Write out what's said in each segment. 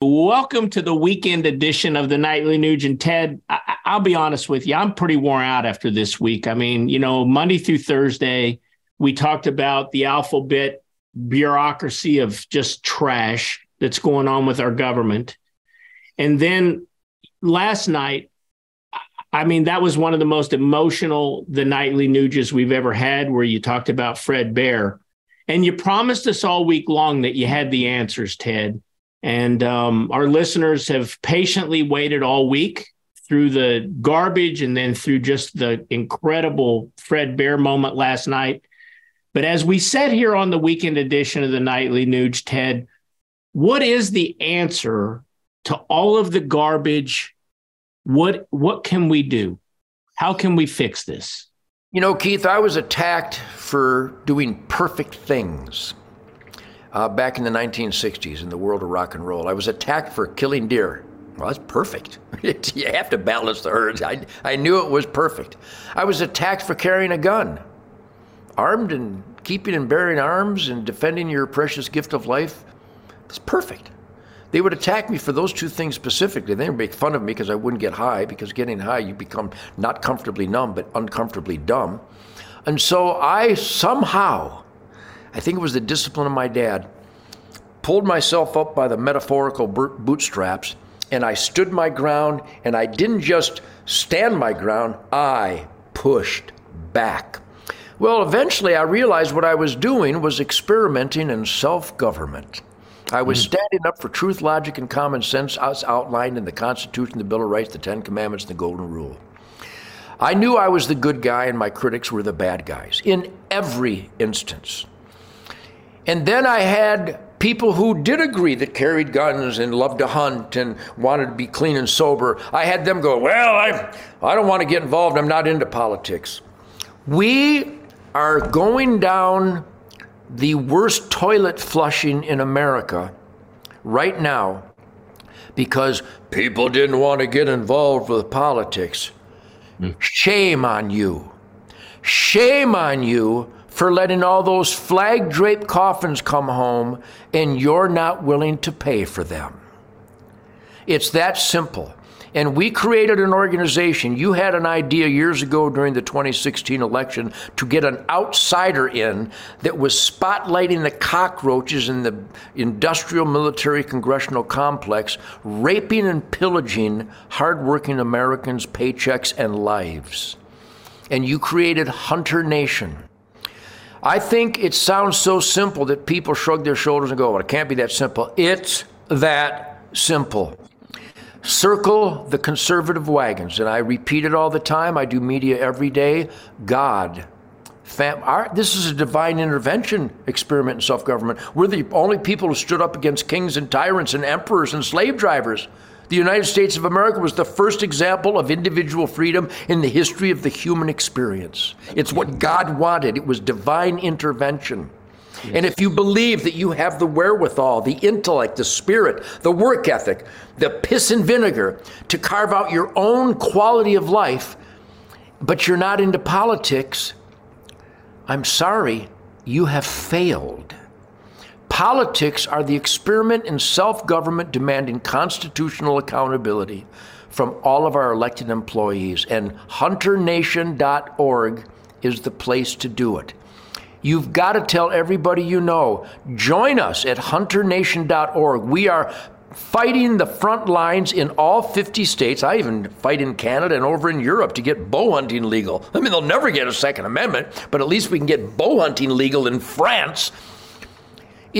Welcome to the weekend edition of the Nightly Nuge. Ted, I- will be honest with you, I'm pretty worn out after this week. I mean, you know, Monday through Thursday, we talked about the alphabet bureaucracy of just trash that's going on with our government. And then last night, I mean, that was one of the most emotional the nightly Nuges we've ever had, where you talked about Fred Bear. And you promised us all week long that you had the answers, Ted. And um, our listeners have patiently waited all week through the garbage and then through just the incredible Fred Bear moment last night. But as we said here on the weekend edition of the Nightly Nuge, Ted, what is the answer to all of the garbage? What what can we do? How can we fix this? You know, Keith, I was attacked for doing perfect things uh, back in the 1960s in the world of rock and roll. I was attacked for killing deer. Well, that's perfect. you have to balance the herds. I, I knew it was perfect. I was attacked for carrying a gun. Armed and keeping and bearing arms and defending your precious gift of life. It's perfect. They would attack me for those two things specifically. They would make fun of me because I wouldn't get high, because getting high, you become not comfortably numb, but uncomfortably dumb. And so I somehow I think it was the discipline of my dad, pulled myself up by the metaphorical bootstraps, and I stood my ground, and I didn't just stand my ground, I pushed back. Well, eventually I realized what I was doing was experimenting in self government. I was hmm. standing up for truth, logic, and common sense as outlined in the Constitution, the Bill of Rights, the Ten Commandments, and the Golden Rule. I knew I was the good guy and my critics were the bad guys in every instance. And then I had people who did agree that carried guns and loved to hunt and wanted to be clean and sober. I had them go, Well, I, I don't want to get involved. I'm not into politics. We are going down the worst toilet flushing in America right now because people didn't want to get involved with politics. Shame on you. Shame on you for letting all those flag draped coffins come home and you're not willing to pay for them. It's that simple. And we created an organization. You had an idea years ago during the 2016 election to get an outsider in that was spotlighting the cockroaches in the industrial military congressional complex, raping and pillaging hardworking Americans' paychecks and lives. And you created Hunter Nation I think it sounds so simple that people shrug their shoulders and go, well, it can't be that simple. It's that simple. Circle the conservative wagons. And I repeat it all the time. I do media every day. God. Fam- our, this is a divine intervention experiment in self government. We're the only people who stood up against kings and tyrants and emperors and slave drivers. The United States of America was the first example of individual freedom in the history of the human experience. It's what God wanted, it was divine intervention. And if you believe that you have the wherewithal, the intellect, the spirit, the work ethic, the piss and vinegar to carve out your own quality of life, but you're not into politics, I'm sorry, you have failed. Politics are the experiment in self government demanding constitutional accountability from all of our elected employees, and hunternation.org is the place to do it. You've got to tell everybody you know. Join us at hunternation.org. We are fighting the front lines in all 50 states. I even fight in Canada and over in Europe to get bow hunting legal. I mean, they'll never get a Second Amendment, but at least we can get bow hunting legal in France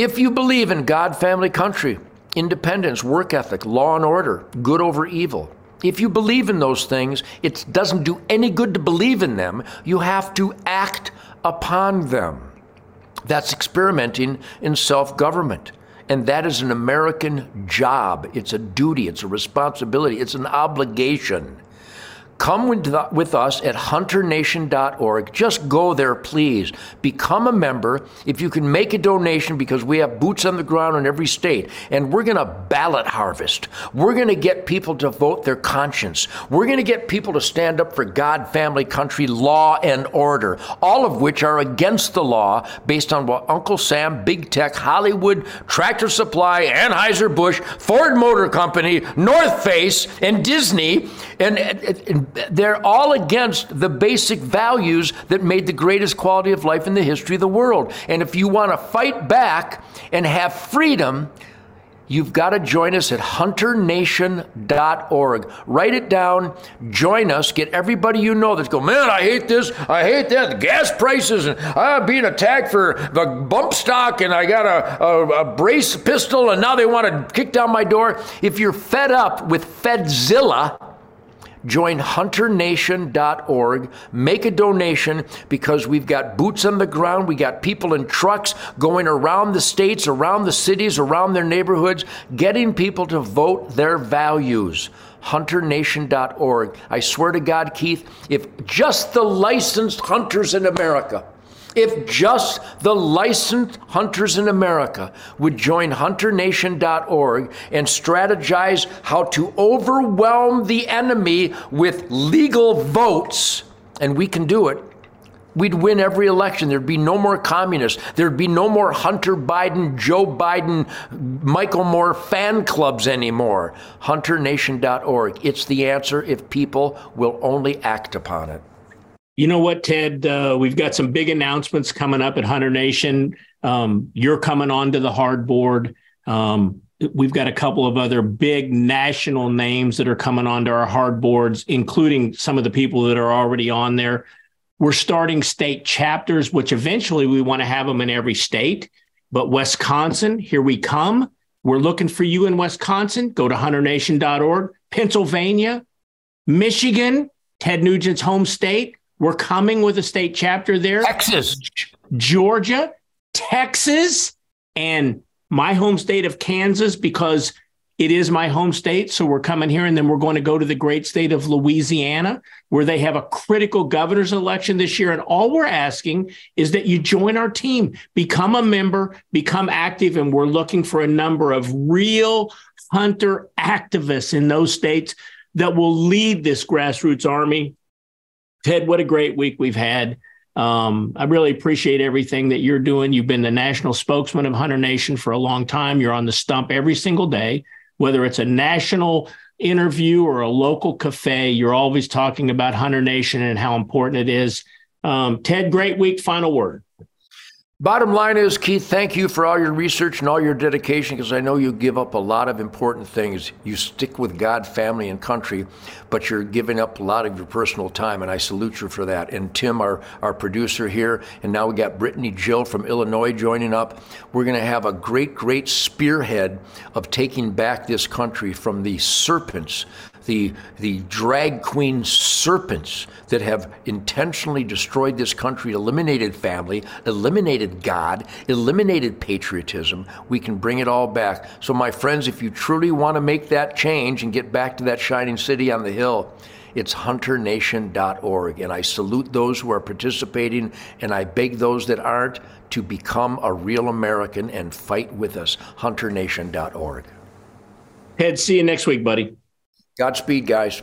if you believe in God, family, country, independence, work ethic, law and order, good over evil, if you believe in those things, it doesn't do any good to believe in them. You have to act upon them. That's experimenting in self government. And that is an American job. It's a duty, it's a responsibility, it's an obligation. Come with, with, us at hunternation.org. Just go there, please. Become a member. If you can make a donation, because we have boots on the ground in every state, and we're going to ballot harvest. We're going to get people to vote their conscience. We're going to get people to stand up for God, family, country, law, and order, all of which are against the law based on what Uncle Sam, Big Tech, Hollywood, Tractor Supply, Anheuser-Busch, Ford Motor Company, North Face, and Disney, and, and they're all against the basic values that made the greatest quality of life in the history of the world. And if you want to fight back and have freedom, you've got to join us at hunternation.org. Write it down, join us, get everybody you know that's going, man, I hate this, I hate that, the gas prices, and I'm being attacked for the bump stock, and I got a, a, a brace pistol, and now they want to kick down my door. If you're fed up with Fedzilla, Join hunternation.org. Make a donation because we've got boots on the ground. We got people in trucks going around the states, around the cities, around their neighborhoods, getting people to vote their values. Hunternation.org. I swear to God, Keith, if just the licensed hunters in America if just the licensed hunters in America would join hunternation.org and strategize how to overwhelm the enemy with legal votes, and we can do it, we'd win every election. There'd be no more communists. There'd be no more Hunter Biden, Joe Biden, Michael Moore fan clubs anymore. HunterNation.org. It's the answer if people will only act upon it. You know what, Ted? Uh, we've got some big announcements coming up at Hunter Nation. Um, you're coming onto the hard board. Um, we've got a couple of other big national names that are coming onto our hard boards, including some of the people that are already on there. We're starting state chapters, which eventually we want to have them in every state. But Wisconsin, here we come. We're looking for you in Wisconsin. Go to hunternation.org. Pennsylvania, Michigan, Ted Nugent's home state. We're coming with a state chapter there. Texas, Georgia, Texas, and my home state of Kansas because it is my home state. So we're coming here and then we're going to go to the great state of Louisiana where they have a critical governor's election this year. And all we're asking is that you join our team, become a member, become active. And we're looking for a number of real hunter activists in those states that will lead this grassroots army Ted, what a great week we've had. Um, I really appreciate everything that you're doing. You've been the national spokesman of Hunter Nation for a long time. You're on the stump every single day, whether it's a national interview or a local cafe. You're always talking about Hunter Nation and how important it is. Um, Ted, great week. Final word. Bottom line is, Keith, thank you for all your research and all your dedication because I know you give up a lot of important things. You stick with God, family, and country, but you're giving up a lot of your personal time, and I salute you for that. And Tim, our, our producer here, and now we got Brittany Jill from Illinois joining up. We're going to have a great, great spearhead of taking back this country from the serpents the, the drag queen serpents that have intentionally destroyed this country, eliminated family, eliminated God, eliminated patriotism. We can bring it all back. So, my friends, if you truly want to make that change and get back to that shining city on the hill, it's hunternation.org. And I salute those who are participating, and I beg those that aren't to become a real American and fight with us. Hunternation.org. Ted, see you next week, buddy. Godspeed, guys.